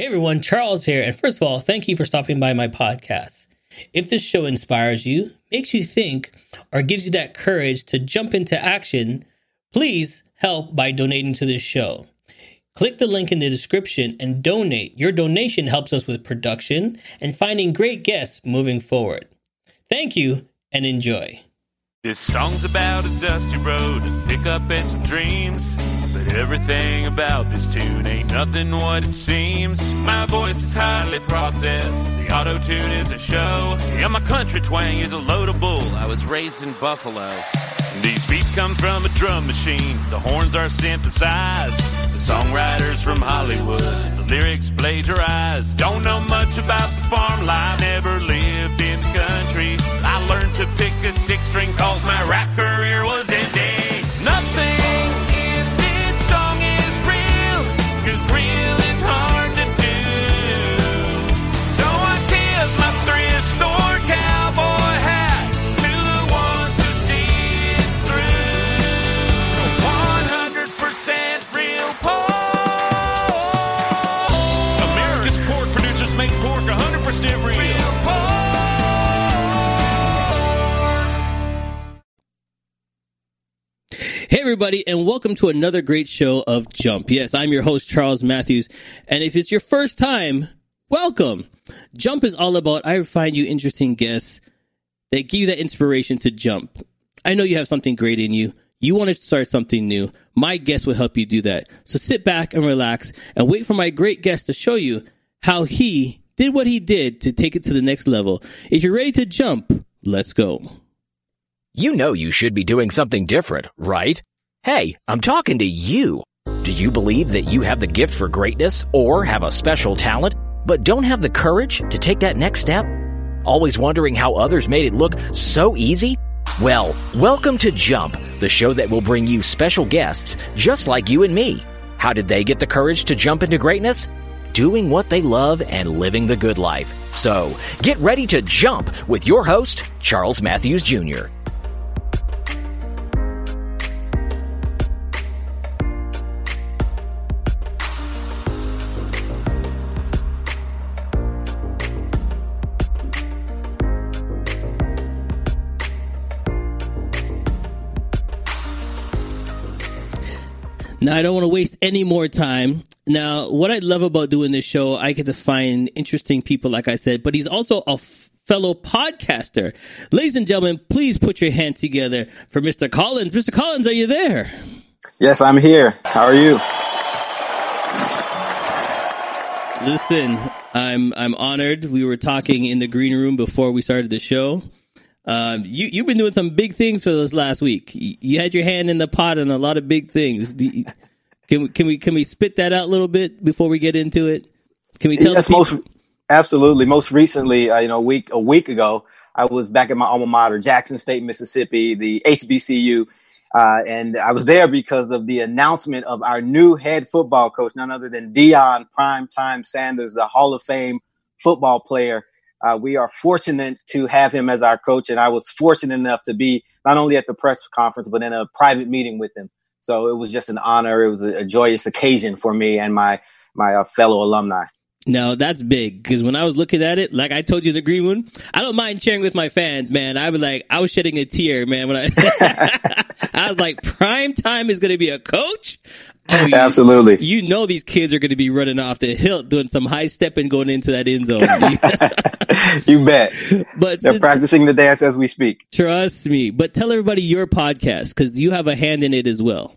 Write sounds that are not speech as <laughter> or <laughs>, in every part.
Hey everyone, Charles here. And first of all, thank you for stopping by my podcast. If this show inspires you, makes you think, or gives you that courage to jump into action, please help by donating to this show. Click the link in the description and donate. Your donation helps us with production and finding great guests moving forward. Thank you and enjoy. This song's about a dusty road, a pickup and some dreams. Everything about this tune ain't nothing what it seems. My voice is highly processed, the auto tune is a show. Yeah, my country twang is a load of bull. I was raised in Buffalo. These beats come from a drum machine, the horns are synthesized. The songwriters from Hollywood, the lyrics plagiarized. Don't know much about the farm life, never lived in the country. I learned to pick a six string cause my rap career was ending. Everybody, and welcome to another great show of Jump. Yes, I'm your host, Charles Matthews. And if it's your first time, welcome. Jump is all about I find you interesting guests that give you that inspiration to jump. I know you have something great in you. You want to start something new. My guest will help you do that. So sit back and relax and wait for my great guest to show you how he did what he did to take it to the next level. If you're ready to jump, let's go. You know you should be doing something different, right? Hey, I'm talking to you. Do you believe that you have the gift for greatness or have a special talent, but don't have the courage to take that next step? Always wondering how others made it look so easy? Well, welcome to Jump, the show that will bring you special guests just like you and me. How did they get the courage to jump into greatness? Doing what they love and living the good life. So, get ready to jump with your host, Charles Matthews Jr. Now, I don't want to waste any more time. Now, what I love about doing this show, I get to find interesting people, like I said, but he's also a f- fellow podcaster. Ladies and gentlemen, please put your hand together for Mr. Collins. Mr. Collins, are you there? Yes, I'm here. How are you? Listen, I'm I'm honored. We were talking in the green room before we started the show. Um, you you've been doing some big things for us last week. You, had your hand in the pot on a lot of big things. You- can we can we can we spit that out a little bit before we get into it? Can we tell Yes, most absolutely. Most recently, uh, you know, a week a week ago, I was back at my alma mater, Jackson State, Mississippi, the HBCU, uh, and I was there because of the announcement of our new head football coach, none other than Deion Primetime Sanders, the Hall of Fame football player. Uh, we are fortunate to have him as our coach, and I was fortunate enough to be not only at the press conference but in a private meeting with him. So it was just an honor. It was a, a joyous occasion for me and my my uh, fellow alumni. No, that's big because when I was looking at it, like I told you, the green one, I don't mind sharing with my fans, man. I was like, I was shedding a tear, man. When I, <laughs> I was like, prime time is going to be a coach. Oh, you- Absolutely. You know these kids are going to be running off the hill, doing some high stepping, going into that end zone. <laughs> you bet. but They're since- practicing the dance as we speak. trust me. But tell everybody your podcast because you have a hand in it as well.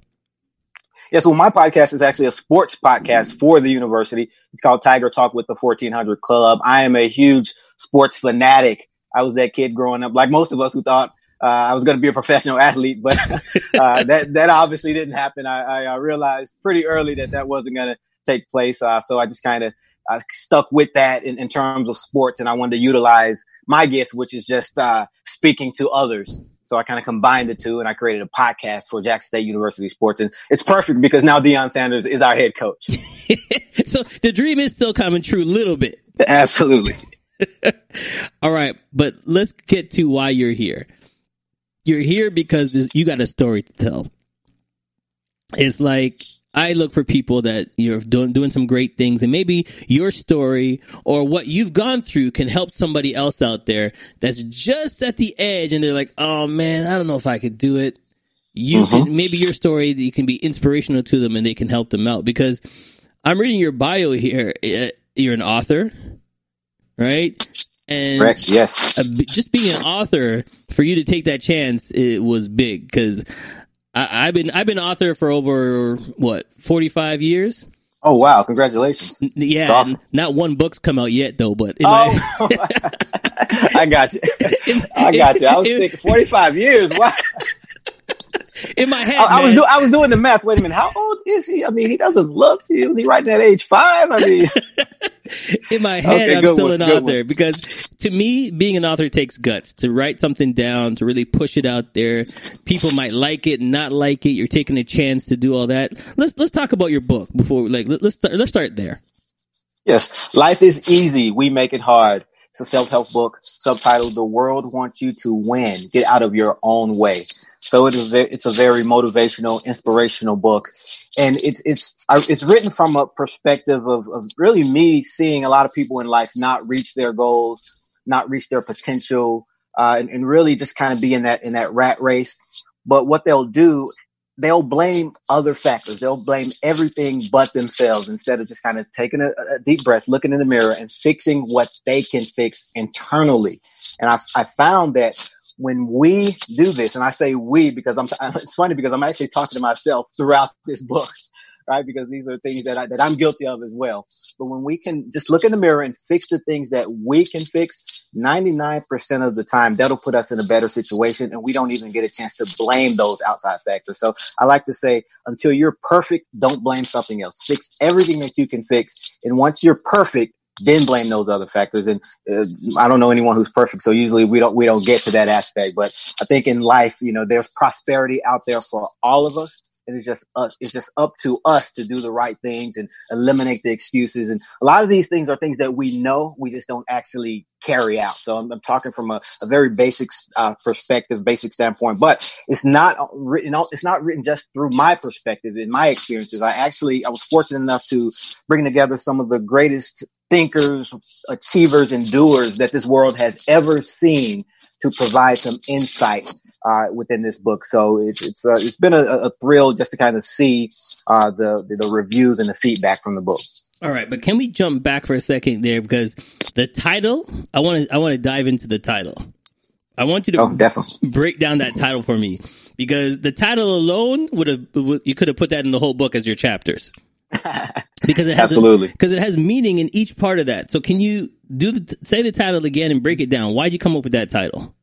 Yes, well, my podcast is actually a sports podcast for the university. It's called Tiger Talk with the 1400 Club. I am a huge sports fanatic. I was that kid growing up, like most of us who thought uh, I was going to be a professional athlete, but <laughs> uh, that that obviously didn't happen. I, I, I realized pretty early that that wasn't going to take place. Uh, so I just kind of uh, stuck with that in, in terms of sports, and I wanted to utilize my gift, which is just uh, speaking to others. So I kind of combined the two, and I created a podcast for Jackson State University Sports, and it's perfect because now Deion Sanders is our head coach. <laughs> so the dream is still coming true a little bit. <laughs> Absolutely. <laughs> All right, but let's get to why you're here. You're here because you got a story to tell. It's like I look for people that you're doing doing some great things, and maybe your story or what you've gone through can help somebody else out there that's just at the edge, and they're like, "Oh man, I don't know if I could do it." You Mhm. maybe your story you can be inspirational to them, and they can help them out. Because I'm reading your bio here. uh, You're an author, right? And Correct. Yes. uh, just being an author for you to take that chance it was big because I've been I've been author for over what forty five years. Oh wow! Congratulations. N- Yeah, awesome. not one book's come out yet though. But Oh, <laughs> I got you. <laughs> I got you. I was thinking 45 years. Wow. <laughs> in my head, I, I was do, I was doing the math. Wait a minute. How old is he? I mean, he doesn't look. He was he writing at age five? I mean, <laughs> in my head, Okay, I'm still one, an author one. because to me, being an author takes guts to write something down, to really push it out there. People might like it, not like it. You're taking a chance to do all that. Let's let's talk about your book before, like, let, let's start, let's start there. yes. Life is easy. We make it hard. It's a self-help book subtitled "The World Wants You to Win. Get Out of Your Own Way." So it is. It's a very motivational, inspirational book, and it's it's it's written from a perspective of, of really me seeing a lot of people in life not reach their goals, not reach their potential, uh, and, and really just kind of be in that in that rat race. But what they'll do, they'll blame other factors. They'll blame everything but themselves instead of just kind of taking a, a deep breath, looking in the mirror, and fixing what they can fix internally. And I, I found that when we do this, and I say we because I'm, <laughs> it's funny because I'm actually talking to myself throughout this book, right? Because these are things that I, that I'm guilty of as well. But when we can just look in the mirror and fix the things that we can fix, 99% of the time, that'll put us in a better situation. And we don't even get a chance to blame those outside factors. So I like to say, until you're perfect, don't blame something else. Fix everything that you can fix. And once you're perfect, then blame those other factors. And uh, I don't know anyone who's perfect, so usually we don't we don't get to that aspect. But I think in life, you know, there's prosperity out there for all of us, and it's just us. It's just up to us to do the right things and eliminate the excuses. And a lot of these things are things that we know, we just don't actually carry out. So I'm, I'm talking from a, a very basic uh, perspective, basic standpoint. But it's not written. It's not written just through my perspective and my experiences. I actually I was fortunate enough to bring together some of the greatest thinkers, achievers, and doers that this world has ever seen to provide some insight uh, within this book. So it's it's uh, it's been a, a thrill just to kind of see uh, the, the the reviews and the feedback from the book. All right, but can we jump back for a second there because the title? I want to I want to dive into the title. I want you to Oh, definitely. break down that title for me because the title alone would have you could have put that in the whole book as your chapters <laughs> because it has Absolutely. because it has meaning in each part of that. So can you do the say the title again and break it down? Why'd you come up with that title?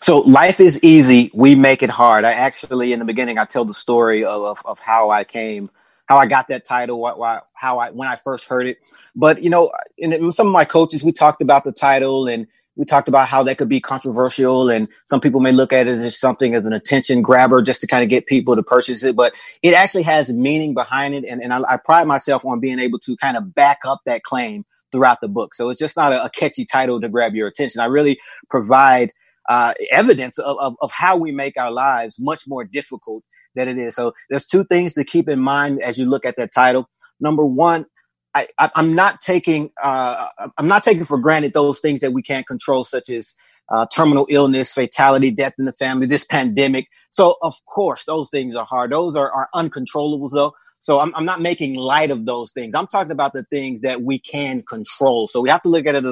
So life is easy. We make it hard. I actually, in the beginning, I tell the story of, of, of how I came, how I got that title, why, why, how I, when I first heard it. But, you know, in some of my coaches, we talked about the title and we talked about how that could be controversial. And some people may look at it as something as an attention grabber just to kind of get people to purchase it. But it actually has meaning behind it. And, and I, I pride myself on being able to kind of back up that claim throughout the book. So it's just not a, a catchy title to grab your attention. I really provide uh, evidence of, of, of how we make our lives much more difficult than it is. So there's two things to keep in mind as you look at that title. Number one, I, I'm not taking uh, I'm not taking for granted those things that we can't control, such as uh, terminal illness, fatality, death in the family, this pandemic. So of course those things are hard. Those are, are uncontrollables though. So I'm, I'm not making light of those things. I'm talking about the things that we can control. So we have to look at it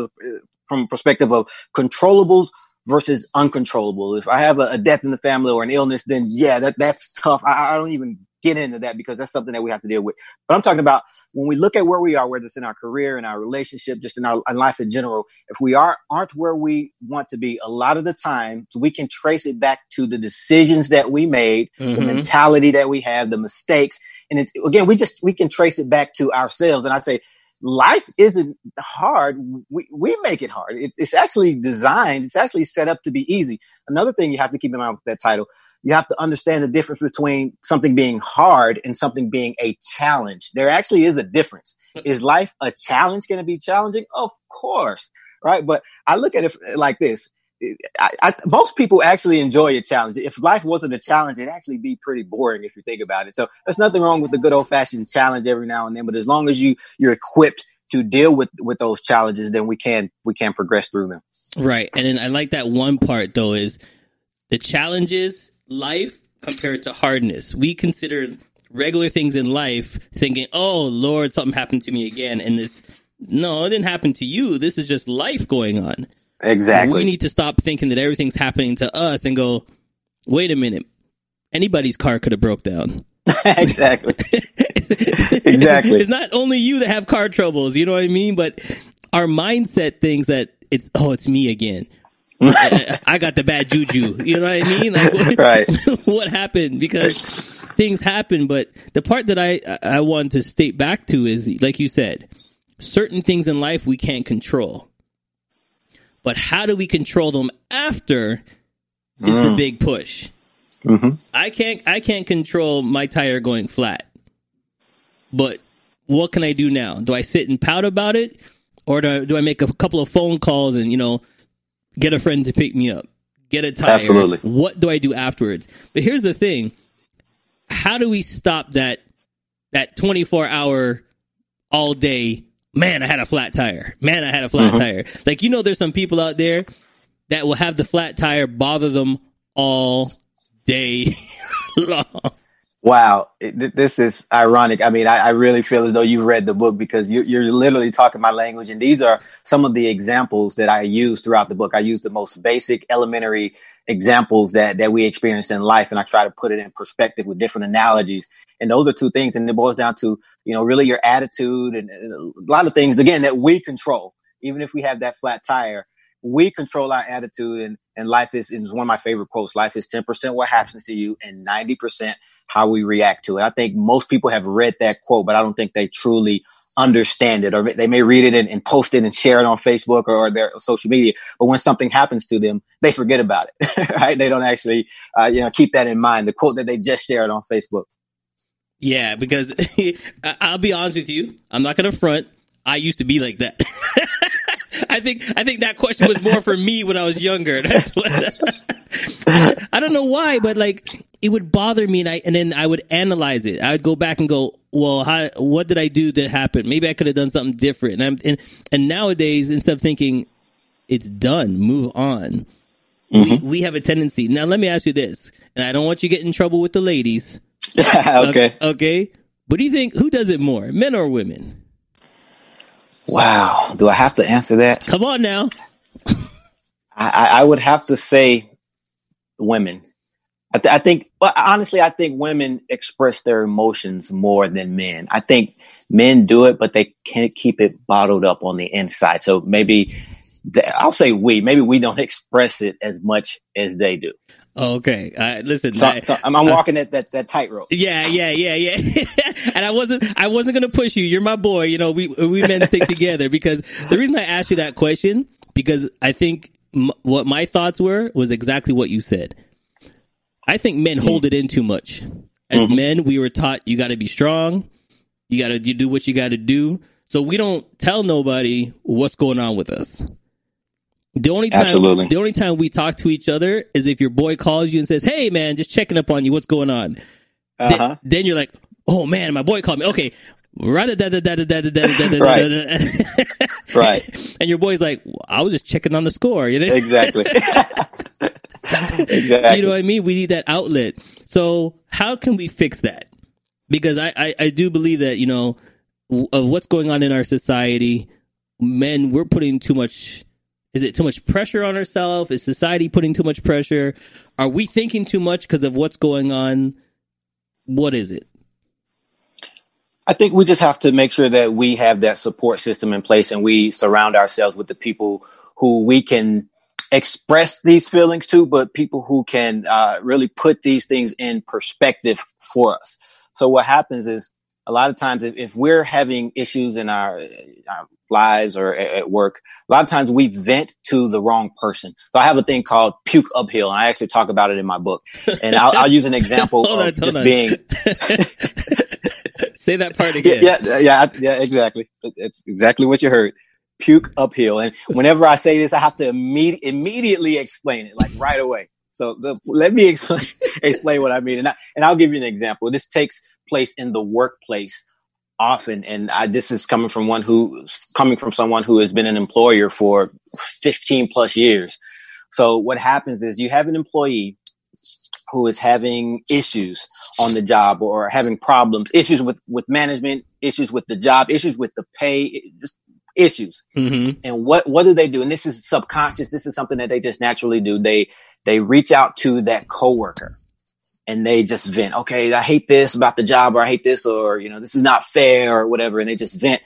from a perspective of controllables versus uncontrollable. If I have a, a, death in the family or an illness, then yeah, that that's tough. I, I, don't even get into that because that's something that we have to deal with. But I'm talking about when we look at where we are, whether it's in our career, in our relationship, just in our in life in general. If we are aren't where we want to be, a lot of the time we can trace it back to the decisions that we made, mm-hmm. the mentality that we have, the mistakes, and it's, again, we just we can trace it back to ourselves. And I say life isn't hard. We, we make it hard. It, it's actually designed. It's actually set up to be easy. Another thing you have to keep in mind with that title, you have to understand the difference between something being hard and something being a challenge. There actually is a difference. Is life a challenge going to be challenging? Of course. Right. But I look at it like this. I, I, most people actually enjoy a challenge. If life wasn't a challenge, it'd actually be pretty boring if you think about it. So there's nothing wrong with the good old fashioned challenge every now and then. But as long as you you're equipped to deal with with those challenges, then we can we can progress through them. Right, and then I like that one part though is the challenges life compared to hardness. We consider regular things in life, thinking, "Oh Lord, something happened to me again," and this. No, it didn't happen to you. This is just life going on. Exactly. We need to stop thinking that everything's happening to us and go, wait a minute. Anybody's car could have broke down. <laughs> exactly. <laughs> exactly. It's not only you that have car troubles, you know what I mean? But our mindset thinks that it's, oh, it's me again. <laughs> I got the bad juju. You know what I mean? Like, what, right. what happened? Because things happen. But the part that I, I want to state back to is, like you said, certain things in life we can't control. But how do we control them after is Mm. the big push. hmm I can't I can't control my tire going flat. But what can I do now? Do I sit and pout about it, or do I, do I make a couple of phone calls and you know get a friend to pick me up, get a tire? Absolutely. What do I do afterwards? But here's the thing: how do we stop that that 24 hour all day? Man, I had a flat tire. Man, I had a flat uh-huh. tire. Like you know, there's some people out there that will have the flat tire bother them all day <laughs> long. Wow, it, this is ironic. I mean, I, I really feel as though you've read the book because you, you're literally talking my language, and these are some of the examples that I use throughout the book. I use the most basic, elementary examples that that we experience in life, and I try to put it in perspective with different analogies. And those are two things, and it boils down to you know really your attitude and, a lot of things again that we control. Even if we have that flat tire, we control our attitude, and and life is is one of my favorite quotes. Life is ten percent what happens to you, and ninety percent how we react to it. I think most people have read that quote, but I don't think they truly understand it, or they may read it and, and post it and share it on Facebook or, or their social media. But when something happens to them, they forget about it, <laughs> right? They don't actually, uh, you know, keep that in mind. The quote that they just shared on Facebook. Yeah, because <laughs> I'll be honest with you, I'm not gonna front. I used to be like that. <laughs> I think I think that question was more for me when I was younger. What. I don't know why, but like it would bother me, and I and then I would analyze it. I would go back and go, well, how what did I do that happened? Maybe I could have done something different. And I'm and, and nowadays, instead of thinking it's done, move on. We, mm-hmm. we have a tendency. Now, let me ask you this, and I don't want you to get in trouble with the ladies. <laughs> okay. Okay. What do you think? Who does it more, men or women? Wow. Do I have to answer that? Come on now. <laughs> I I would have to say women. I, th- I think, well, honestly, I think women express their emotions more than men. I think men do it, but they can't keep it bottled up on the inside. So maybe th- I'll say we. Maybe we don't <laughs> express it as much as they do. Okay. Uh, listen. So, I- so I'm, I'm walking that that that tightrope. yeah, yeah, yeah, yeah. <laughs> and I wasn't, I wasn't gonna push you. You're my boy. You know, we we men stick together because the reason I asked you that question because I think m- what my thoughts were was exactly what you said. I think men mm-hmm. hold it in too much. As mm-hmm. men, we were taught you got to be strong, you got to do what you got to do. So we don't tell nobody what's going on with us. The only time, Absolutely. the only time we talk to each other is if your boy calls you and says, "Hey, man, just checking up on you. What's going on?" Uh-huh. Th- then you're like, "Oh man, my boy called me. Okay, right, right, <laughs> right." And your boy's like, "I was just checking on the score." You know? Exactly. <laughs> <laughs> <laughs> exactly. you know what I mean? We need that outlet. So how can we fix that? Because I, I, I do believe that, you know, of what's going on in our society, men, we're putting too much, is it too much pressure on ourselves? Is society putting too much pressure? Are we thinking too much because of what's going on? What is it? I think we just have to make sure that we have that support system in place and we surround ourselves with the people who we can express these feelings to, but people who can uh, really put these things in perspective for us. So what happens is a lot of times if, if we're having issues in our, our lives or at, at work, a lot of times we vent to the wrong person. So I have a thing called puke uphill, and I actually talk about it in my book. And I'll, I'll use an example <laughs> of on, just being <laughs> Say that part <laughs> yeah, again. yeah, yeah, yeah, exactly. It's exactly what you heard. Puke uphill. And whenever I say this, I have to imme- immediately explain it, like right away. So the, let me explain, <laughs> explain what I mean. And, I, and I'll give you an example. This takes place in the workplace often. And I, this is coming from one who, coming from someone who has been an employer for 15 plus years. So what happens is you have an employee who is having issues on the job or having problems, issues with, with management, issues with the job, issues with the pay, just issues. Mm-hmm. And what, what do they do? And this is subconscious. This is something that they just naturally do. They, they reach out to that coworker and they just vent. Okay. I hate this about the job or I hate this or, you know, this is not fair or whatever. And they just vent.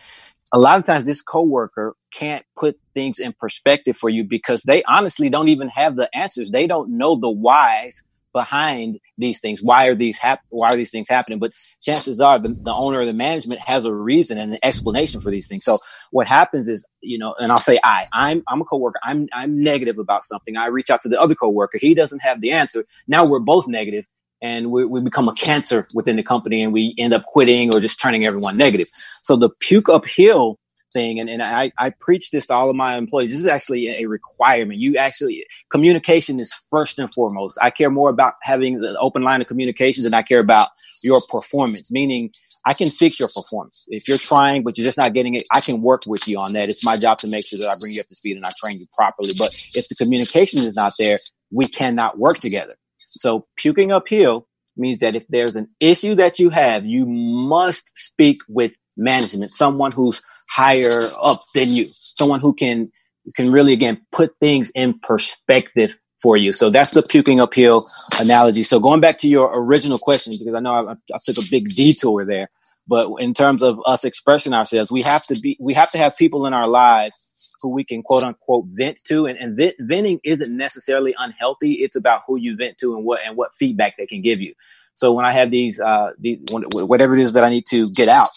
A lot of times this coworker can't put things in perspective for you because they honestly don't even have the answers. They don't know the whys behind these things. Why are these hap- Why are these things happening? But chances are the, the owner of the management has a reason and an explanation for these things. So what happens is, you know, and I'll say I, I'm, I'm a coworker. I'm, I'm negative about something. I reach out to the other coworker. He doesn't have the answer. Now we're both negative and we, we become a cancer within the company and we end up quitting or just turning everyone negative. So the puke uphill thing. And, and I, I preach this to all of my employees. This is actually a requirement. You actually, communication is first and foremost. I care more about having the open line of communications than I care about your performance, meaning I can fix your performance. If you're trying, but you're just not getting it, I can work with you on that. It's my job to make sure that I bring you up to speed and I train you properly. But if the communication is not there, we cannot work together. So puking uphill means that if there's an issue that you have, you must speak with management, someone who's higher up than you, someone who can can really again put things in perspective for you. So that's the puking uphill analogy. So going back to your original question, because I know I, I, took a big detour there, but in terms of us expressing ourselves, we have to be, we have to have people in our lives who we can quote unquote vent to. And, and vent, venting isn't necessarily unhealthy. It's about who you vent to and what, and what feedback they can give you. So when I have these, uh, these, whatever it is that I need to get out,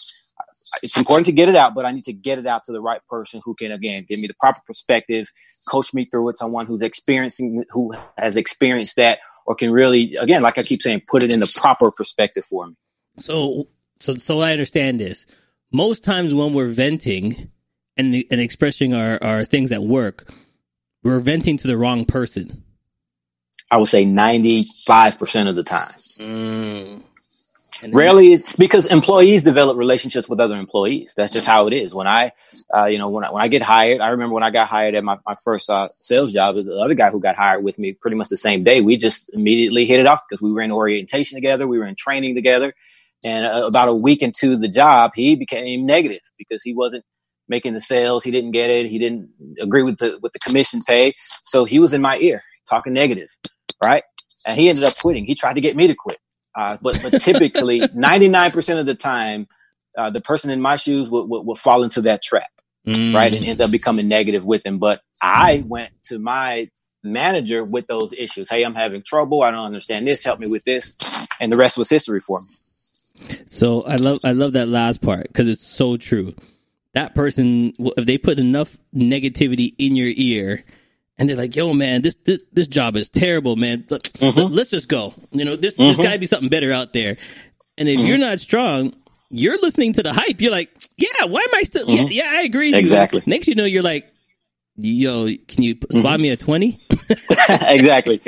it's important to get it out, but I need to get it out to the right person who can, again, give me the proper perspective, coach me through it. Someone who's experiencing, who has experienced that or can really, again, like I keep saying, put it in the proper perspective for me. So, so, so I understand this. Most times when we're venting and, and expressing our, our things at work, we're venting to the wrong person. I would say 95% of the time. Mm. Rarely, it's because employees develop relationships with other employees. That's just how it is. When I, uh, you know, when I, when I get hired, I remember when I got hired at my, my first uh, sales job, the other guy who got hired with me pretty much the same day. We just immediately hit it off because we were in orientation together, we were in training together, and uh, about a week into the job, he became negative because he wasn't making the sales. He didn't get it. He didn't agree with the with the commission pay. So he was in my ear talking negative, right? And he ended up quitting. He tried to get me to quit. Uh, but but typically, <laughs> ninety nine percent of the time, uh, the person in my shoes will, will, will fall into that trap, mm. right, and end up becoming negative with them. But I went to my manager with those issues. Hey, I'm having trouble. I don't understand this. Help me with this, and the rest was history for me. So I love I love that last part because it's so true. That person, if they put enough negativity in your ear, and they're like, "Yo, man, this this, this job is terrible, man. Let's, mm-hmm. let's just go. You know, this mm-hmm. there's got to be something better out there." And if mm-hmm. you're not strong, you're listening to the hype. You're like, "Yeah, why am I still? Yeah, mm-hmm. yeah, I agree." Exactly. Next, you know, you're like, "Yo, can you spot mm-hmm. me a 20? <laughs> <laughs> exactly.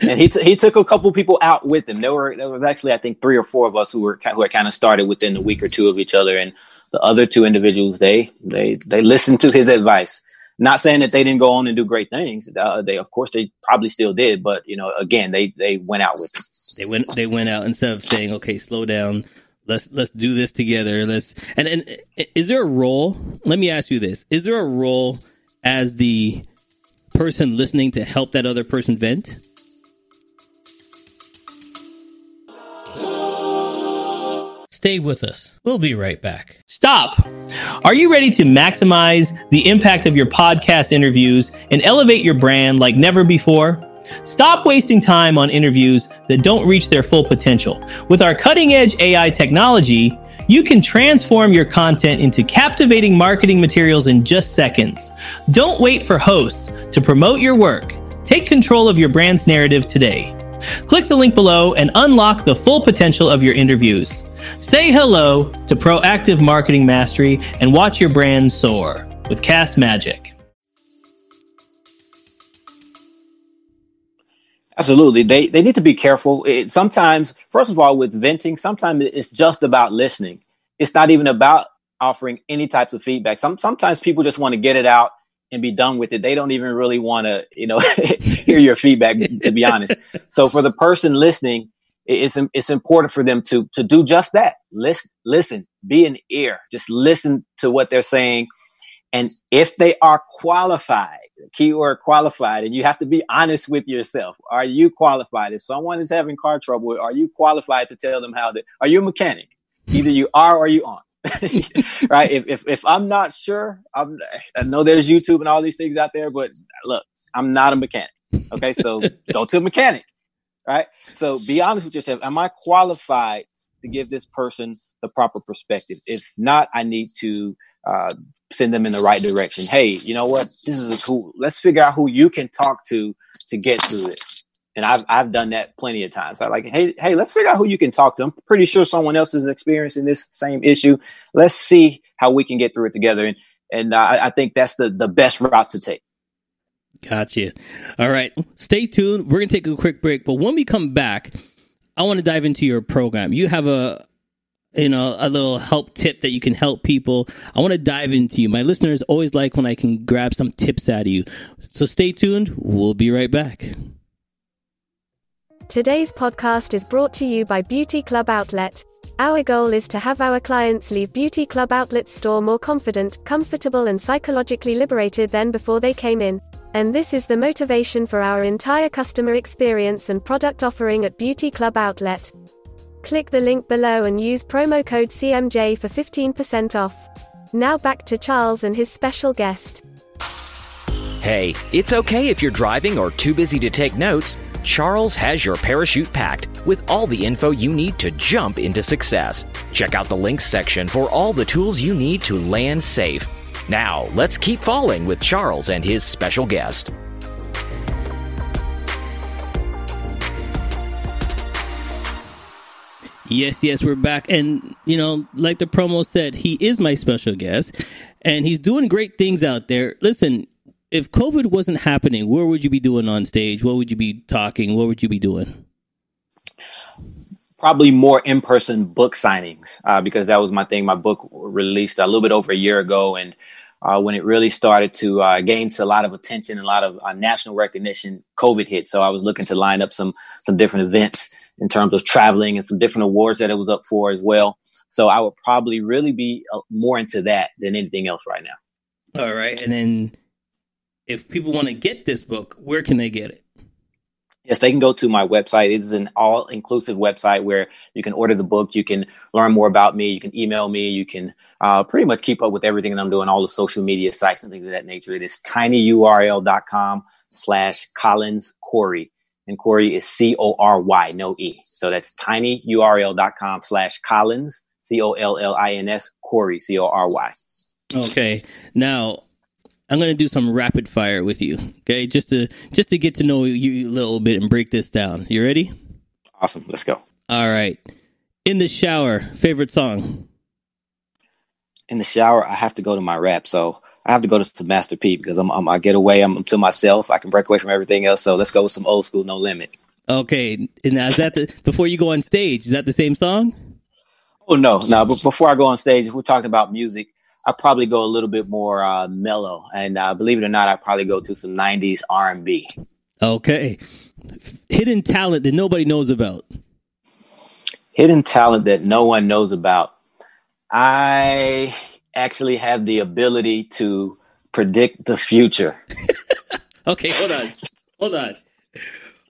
And he t- he took a couple people out with him. There were there was actually I think three or four of us who were who had kind of started within a week or two of each other, and the other two individuals they they they listened to his advice not saying that they didn't go on and do great things. Uh, they, of course, they probably still did, but you know, again, they they went out with it. They went they went out instead of saying, "Okay, slow down. Let's let's do this together." Let's and and is there a role? Let me ask you this: Is there a role as the person listening to help that other person vent? Stay with us. We'll be right back. Stop. Are you ready to maximize the impact of your podcast interviews and elevate your brand like never before? Stop wasting time on interviews that don't reach their full potential. With our cutting edge AI technology, you can transform your content into captivating marketing materials in just seconds. Don't wait for hosts to promote your work. Take control of your brand's narrative today. Click the link below and unlock the full potential of your interviews. Say hello to proactive marketing mastery and watch your brand soar. with Castmagic. Absolutely. They they need to be careful. It, sometimes, first of all, with venting, sometimes it's just about listening. It's not even about offering any types of feedback. Some sometimes people just want to get it out and be done with it. They don't even really want to, you know, <laughs> hear your feedback, to be honest. So for the person listening, it's it's important for them to to do just that. Listen, listen, be an ear. Just listen to what they're saying, and if they are qualified, keyword qualified, and you have to be honest with yourself. Are you qualified? If someone is having car trouble, are you qualified to tell them how to? Are you a mechanic? Either you are or you aren't. <laughs> right? If, if if I'm not sure, I'm, I know there's YouTube and all these things out there, but look, I'm not a mechanic. Okay, so <laughs> go to a mechanic. Right. So be honest with yourself. Am I qualified to give this person the proper perspective? If not, I need to uh, send them in the right direction. Hey, you know what? This is a tool. Let's figure out who you can talk to to get through it. And I've I've done that plenty of times. I like, hey, hey, let's figure out who you can talk to. I'm pretty sure someone else is experiencing this same issue. Let's see how we can get through it together. And and uh, I think that's the the best route to take. Gotcha. All right, stay tuned. We're gonna take a quick break, but when we come back, I want to dive into your program. You have a you know a little help tip that you can help people i want to dive into you my listeners always like when i can grab some tips out of you so stay tuned we'll be right back Today's podcast is brought to you by Beauty Club Outlet. Our goal is to have our clients leave Beauty Club Outlet's store more confident, comfortable, and psychologically liberated than before they came in. And this is the motivation for our entire customer experience and product offering at Beauty Club Outlet. Click the link below and use promo code CMJ for 15% off. Now back to Charles and his special guest. Hey, it's okay if you're driving or too busy to take notes. Charles has your parachute packed with all the info you need to jump into success. Check out the links section for all the tools you need to land safe. Now, let's keep falling with Charles and his special guest. Yes, yes, we're back. And, you know, like the promo said, he is my special guest and he's doing great things out there. Listen, if COVID wasn't happening, where would you be doing on stage? What would you be talking? What would you be doing? Probably more in person book signings uh, because that was my thing. My book released a little bit over a year ago. And uh, when it really started to uh, gain a lot of attention and a lot of uh, national recognition, COVID hit. So I was looking to line up some some different events in terms of traveling and some different awards that it was up for as well. So I would probably really be uh, more into that than anything else right now. All right. And then if people want to get this book, where can they get it? Yes, they can go to my website. It is an all inclusive website where you can order the book. You can learn more about me. You can email me. You can uh, pretty much keep up with everything that I'm doing, all the social media sites and things of that nature. It is tinyurl.com slash Collins Cory. And Cory is C O R Y, no E. So that's tinyurl.com slash Collins, C O L L I N S, Cory, C O R Y. Okay. Now, I'm going to do some rapid fire with you. Okay, just to just to get to know you a little bit and break this down. You ready? Awesome. Let's go. All right. In the shower, favorite song? In the shower, I have to go to my rap. So I have to go to, to Master P because I'm, I'm I get away. I'm to myself. I can break away from everything else. So let's go with some old school, no limit. Okay. And now is that the before you go on stage? Is that the same song? Oh no, no. But before I go on stage, if we're talking about music, I probably go a little bit more uh, mellow, and uh, believe it or not, I probably go to some '90s R&B. Okay, hidden talent that nobody knows about. Hidden talent that no one knows about. I actually have the ability to predict the future. <laughs> okay, hold on, hold on.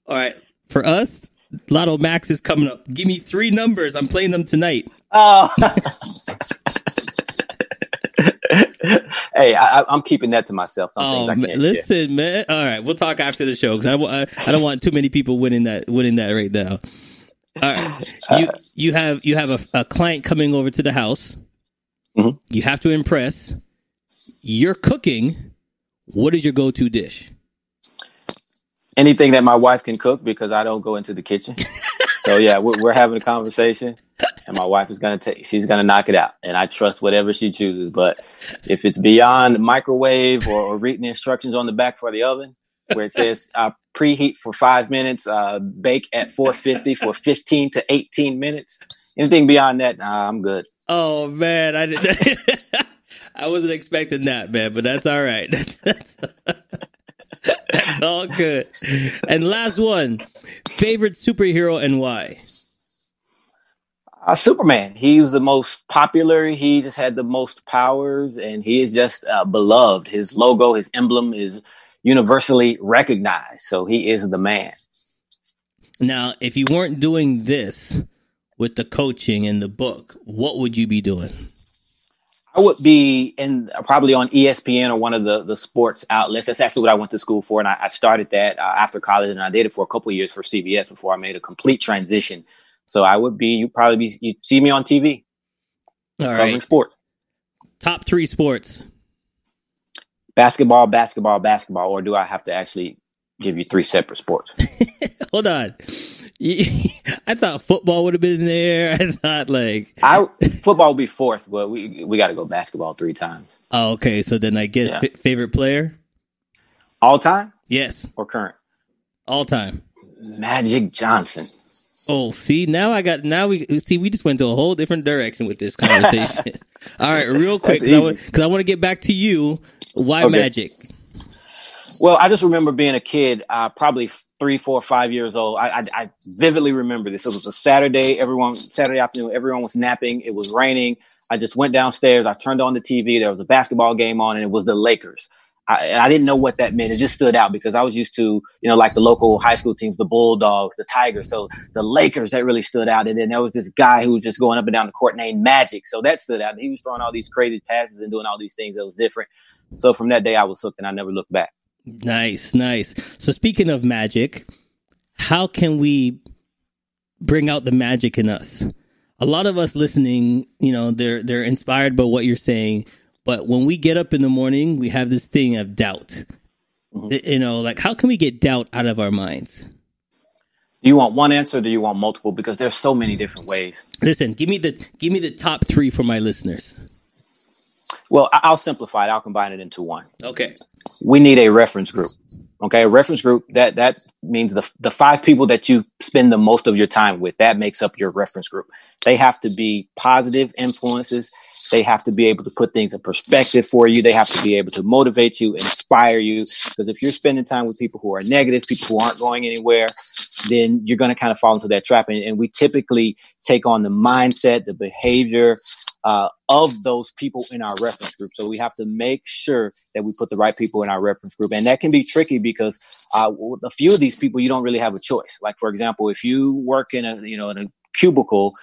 All right, for us, Lotto Max is coming up. Give me three numbers. I'm playing them tonight. Oh. <laughs> <laughs> hey, I, am keeping that to myself. oh, man, listen, share. man. All right, we'll talk after the show because I, I, I, don't want too many people winning that winning that right now. All right, <laughs> you you have you have a, a client coming over to the house. Mm-hmm. You have to impress. You're cooking. What is your go-to dish? Anything that my wife can cook because I don't go into the kitchen. <laughs> so yeah, we're, we're having a conversation. And my wife is gonna take. She's gonna knock it out, and I trust whatever she chooses. But if it's beyond microwave or, or reading instructions on the back for the oven, where it says uh, preheat for five minutes, uh, bake at 450 for 15 to 18 minutes, anything beyond that, nah, I'm good. Oh man, I didn't. <laughs> I wasn't expecting that, man, but that's all right. <laughs> That's, that's, that's all good. And last one, favorite superhero and why? Uh, Superman. He was the most popular. He just had the most powers, and he is just uh, beloved. His logo, his emblem, is universally recognized. So he is the man. Now, if you weren't doing this with the coaching and the book, what would you be doing? I would be in probably on ESPN or one of the, the sports outlets. That's actually what I went to school for, and I, I started that uh, after college, and I did it for a couple of years for CBS before I made a complete transition. So I would be, you probably be, you see me on TV, All right. sports, Top three sports. basketball, basketball, basketball, or do I have to actually give you three separate sports? <laughs> Hold on. <laughs> I thought football would have been there. <laughs> I thought like, I football would be fourth, but we we got to go basketball three times. oh, okay. So then I guess Yeah. fa- favorite player. All time Yes, or current? all time. Magic Johnson. Oh, see now I got now we see we just went to a whole different direction with this conversation. <laughs> all right, real quick because I, want to get back to you. Why Okay. Magic? Well, I just remember being a kid, uh, probably three, four, five years old. I, I, I vividly remember this. It was a Saturday. Everyone Saturday afternoon. Everyone was napping. It was raining. I just went downstairs. I turned on the TV. There was a basketball game on, and it was the Lakers. I, I didn't know what that meant. It just stood out because I was used to, you know, like the local high school teams, the Bulldogs, the Tigers. So the Lakers that really stood out. And then there was this guy who was just going up and down the court named Magic. So that stood out. He was throwing all these crazy passes and doing all these things that was different. So from that day, I was hooked, and I never looked back. Nice, nice. So speaking of magic, how can we bring out the magic in us? A lot of us listening, you know, they're they're inspired by what you're saying, but when we get up in the morning, we have this thing of doubt. Mm-hmm. Y- You know, like how can we get doubt out of our minds? Do you want one answer? Or do you want multiple? Because there's so many different ways. Listen, give me the give me the top 3 for my listeners. Well, I'll simplify it. I'll combine it into one. Okay. We need a reference group. Okay, a reference group that that means the the five people that you spend the most of your time with. That makes up your reference group. They have to be positive influences. They have to be able to put things in perspective for you. They have to be able to motivate you, inspire you. Because if you're spending time with people who are negative, people who aren't going anywhere, then you're going to kind of fall into that trap. And, and we typically take on the mindset, the behavior uh, of those people in our reference group. So we have to make sure that we put the right people in our reference group. And that can be tricky because uh, a few of these people, you don't really have a choice. Like, for example, if you work in a, you know, in a cubicle,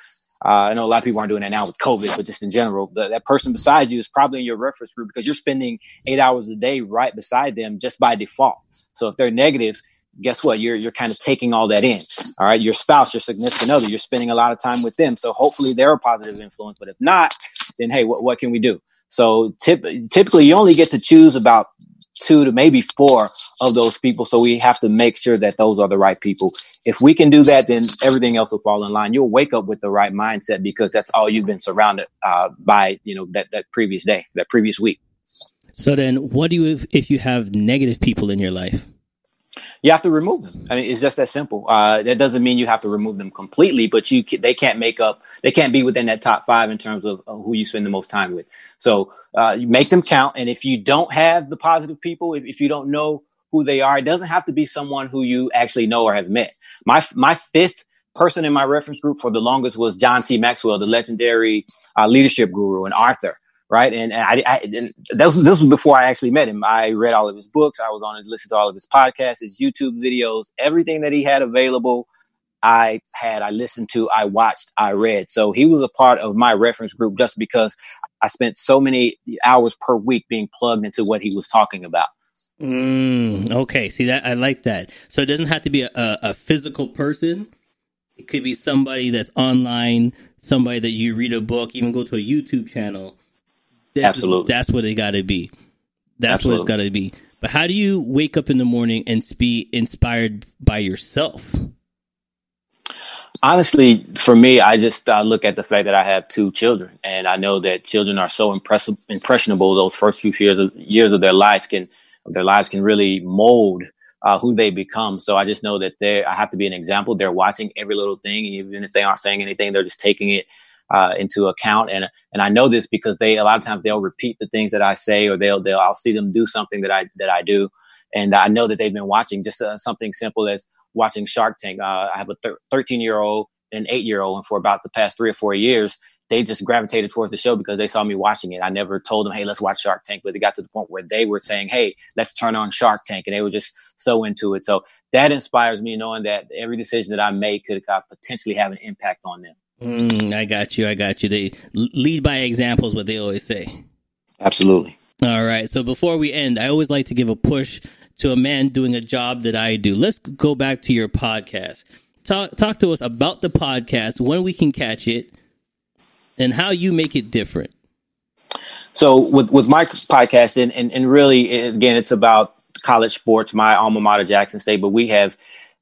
uh, I know a lot of people aren't doing that now with COVID, but just in general, the, that person beside you is probably in your reference group because you're spending eight hours a day right beside them just by default. So if they're negative, guess what? You're you're kind of taking all that in. All right, your spouse, your significant other, you're spending a lot of time with them. So hopefully they're a positive influence. But if not, then hey, what what can we do? So tip, typically, you only get to choose about two to maybe four of those people. So we have to make sure that those are the right people. If we can do that, then everything else will fall in line. You'll wake up with the right mindset because that's all you've been surrounded uh, by. You know that that previous day, that previous week. So then what do you if, you have negative people in your life? you have to remove them. I mean, it's just that simple. Uh, that doesn't mean you have to remove them completely, but you they can't make up. They can't be within that top five in terms of who you spend the most time with. So uh, you make them count. And if you don't have the positive people, if, if you don't know who they are, it doesn't have to be someone who you actually know or have met. My my fifth person in my reference group for the longest was John C. Maxwell, the legendary uh, leadership guru and author right? And, and I, I and was- this was before I actually met him. I read all of his books. I was on it, listened to all of his podcasts, his YouTube videos, everything that he had available. I had, I listened to, I watched, I read. So he was a part of my reference group just because I spent so many hours per week being plugged into what he was talking about. Mm, okay, see that I like that. So it doesn't have to be a, a, a physical person. It could be somebody that's online, somebody that you read a book, even go to a YouTube channel. This is- Absolutely. that's what it got to be. That's what it's Absolutely. got to be. But how do you wake up in the morning and be inspired by yourself? Honestly, for me, I just uh, look at the fact that I have two children, and I know that children are so impress- impressionable. Those first few years of years of their life can their lives can really mold uh, who they become. So I just know that they I have to be an example. They're watching every little thing, even if they aren't saying anything, they're just taking it uh, into account. And and I know this because they a lot of times they'll repeat the things that I say, or they'll they'll I'll see them do something that I that I do, and I know that they've been watching just uh, something simple as watching Shark Tank. Uh, I have a 13 year old and eight year old, and for about the past three or four years, they just gravitated towards the show because they saw me watching it. I never told them, "Hey, let's watch Shark Tank," but they got to the point where they were saying, "Hey, let's turn on Shark Tank," and they were just so into it. So that inspires me, knowing that every decision that I make could uh, potentially have an impact on them. Mm, I got you. I got you. They lead by examples, what they always say. Absolutely. All right. So before we end, I always like to give a push to a man doing a job that I do. Let's go back to your podcast. Talk, talk to us about the podcast, when we can catch it, and how you make it different. So with, with my podcast, and, and, and really, again, it's about college sports, my alma mater, Jackson State, but we have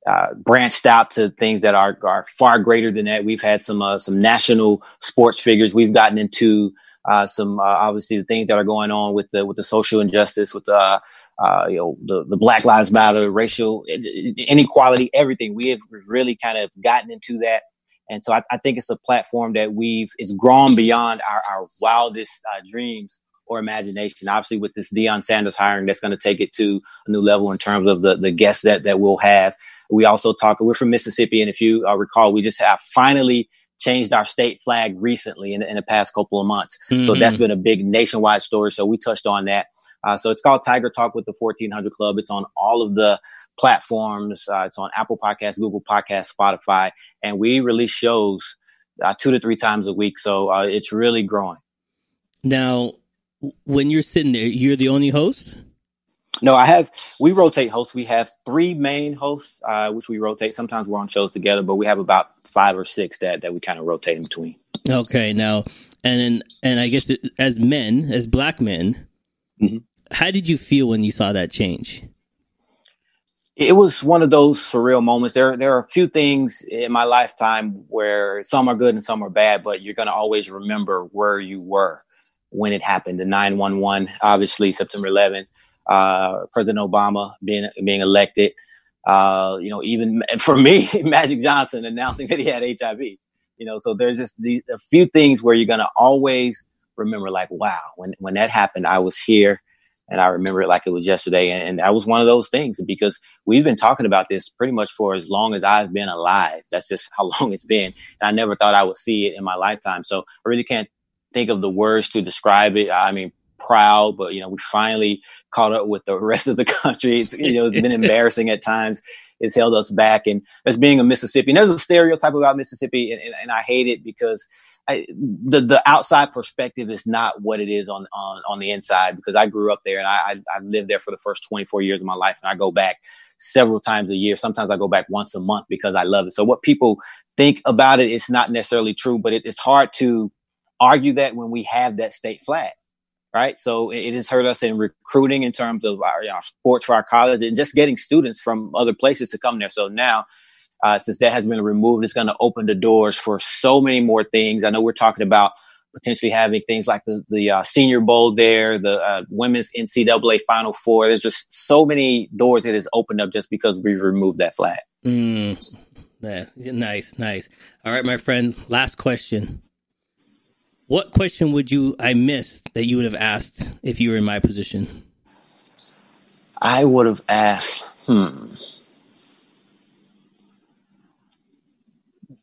uh, branched out to things that are, are far greater than that. We've had some uh, some national sports figures. We've gotten into uh, some uh, obviously the things that are going on with the with the social injustice, with the uh, you know, the, the Black Lives Matter, racial inequality, everything. We have really kind of gotten into that. And so I, I think it's a platform that we've, it's grown beyond our, our wildest uh, dreams or imagination. Obviously, with this Deion Sanders hiring, that's going to take it to a new level in terms of the, the guests that, that we'll have. We also talk, we're from Mississippi. And if you uh, recall, we just have finally changed our state flag recently in, in the past couple of months. Mm-hmm. So that's been a big nationwide story. So we touched on that. Uh, so it's called Tiger Talk with the 1400 Club. It's on all of the platforms. Uh, it's on Apple Podcasts, Google Podcasts, Spotify, and we release shows uh, two to three times a week. So uh, it's really growing. Now, when you're sitting there, you're the only host. No, I have. We rotate hosts. We have three main hosts, uh, which we rotate. Sometimes we're on shows together, but we have about five or six that that we kind of rotate in between. Okay, now, and and I guess as men, as black men, mm-hmm how did you feel when you saw that change? It was one of those surreal moments. There, there are a few things in my lifetime where some are good and some are bad, but you're going to always remember where you were when it happened. The 911, obviously September 11th, uh, President Obama being being elected. Uh, you know, even <laughs> for me, Magic Johnson announcing that he had HIV. You know, so there's just a few things where you're going to always remember, like, wow, when when that happened, I was here and I remember it like it was yesterday. And, and, that was one of those things because we've been talking about this pretty much for as long as I've been alive. That's just <laughs> how long it's been. And I never thought I would see it in my lifetime. So I really can't think of the words to describe it. I mean, proud, but you know, we finally caught up with the <laughs> rest of the country. It's, you know, it's been <laughs> embarrassing at times. It's held us back. And as being a Mississippi, and there's a stereotype about Mississippi, and, and, and I hate it because I, the the outside perspective is not what it is on on on the inside because I grew up there and I, I I lived there for the first 24 years of my life and I go back several times a year. Sometimes I go back once a month because I love it. So what people think about it, it's not necessarily true, but it, it's hard to argue that when we have that state flag, right? So it, has hurt us in recruiting in terms of our, you know, sports for our college and just getting students from other places to come there. So now uh, since that has been removed, it's going to open the doors for so many more things. I know we're talking about potentially having things like the, the uh, Senior Bowl there, the uh, women's NCAA Final Four. There's just so many doors that has opened up just because we removed that flag. Mm, yeah, nice, nice. All right, my friend. Last question. What question would you I missed that you would have asked if you were in my position? I would have asked, hmm.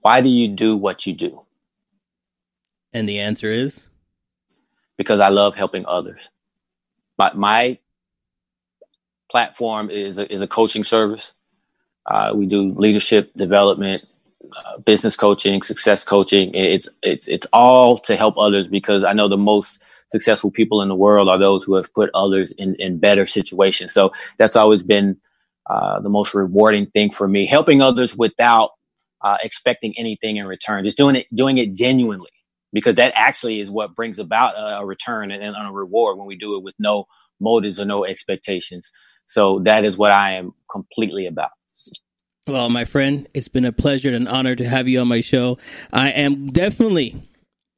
Why do you do what you do? And the answer is? Because I love helping others. My, my platform is a, is a coaching service. Uh, we do leadership development, business coaching, success coaching. It's, it's, it's all to help others because I know the most successful people in the world are those who have put others in, in better situations. So that's always been uh, the most rewarding thing for me, helping others without uh, expecting anything in return, just doing it, doing it genuinely, because that actually is what brings about a, a return and, and, a reward when we do it with no motives or no expectations. So that is what I am completely about. Well, my friend, it's been a pleasure and an honor to have you on my show. I am definitely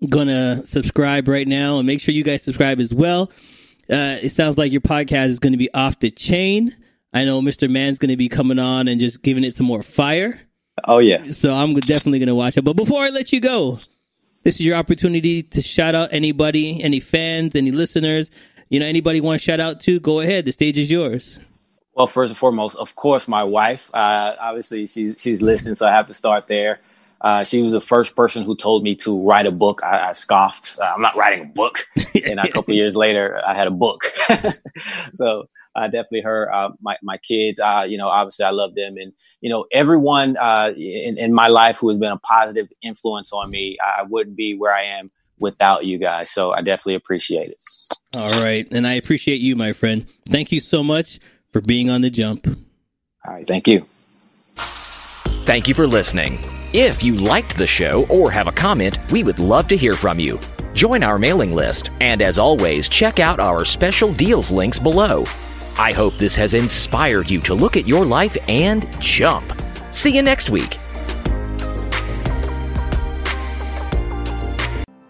gonna subscribe right now and make sure you guys subscribe as well. Uh, it sounds like your podcast is going to be off the chain. I know Mr. Man's going to be coming on and just giving it some more fire. Oh yeah. So I'm definitely going to watch it. But before I let you go, this is your opportunity to shout out anybody, any fans, any listeners. You know, anybody want to shout out to? Go ahead. The stage is yours. Well, first and foremost, of course, my wife. Uh, obviously, she's she's listening, so I have to start there. Uh, she was the first person who told me to write a book. I, I scoffed. Uh, I'm not writing a book. <laughs> and a couple years later, I had a book. <laughs> so uh, definitely her. Uh, my my kids. Uh, you know, obviously, I love them, and you know, everyone uh, in, in my life who has been a positive influence on me. I wouldn't be where I am without you guys. So I definitely appreciate it. All right, and I appreciate you, my friend. Thank you so much for being on the jump. All right, thank you. Thank you for listening. If you liked the show or have a comment, we would love to hear from you. Join our mailing list, and as always, check out our special deals links below. I hope this has inspired you to look at your life and jump. See you next week.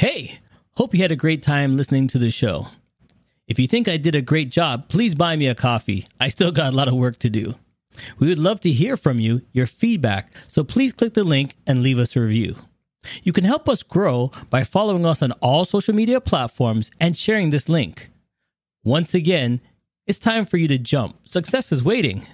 Hey, hope you had a great time listening to the show. If you think I did a great job, please buy me a coffee. I still got a lot of work to do. We would love to hear from you, your feedback, so please click the link and leave us a review. You can help us grow by following us on all social media platforms and sharing this link. Once again, it's time for you to jump. Success is waiting.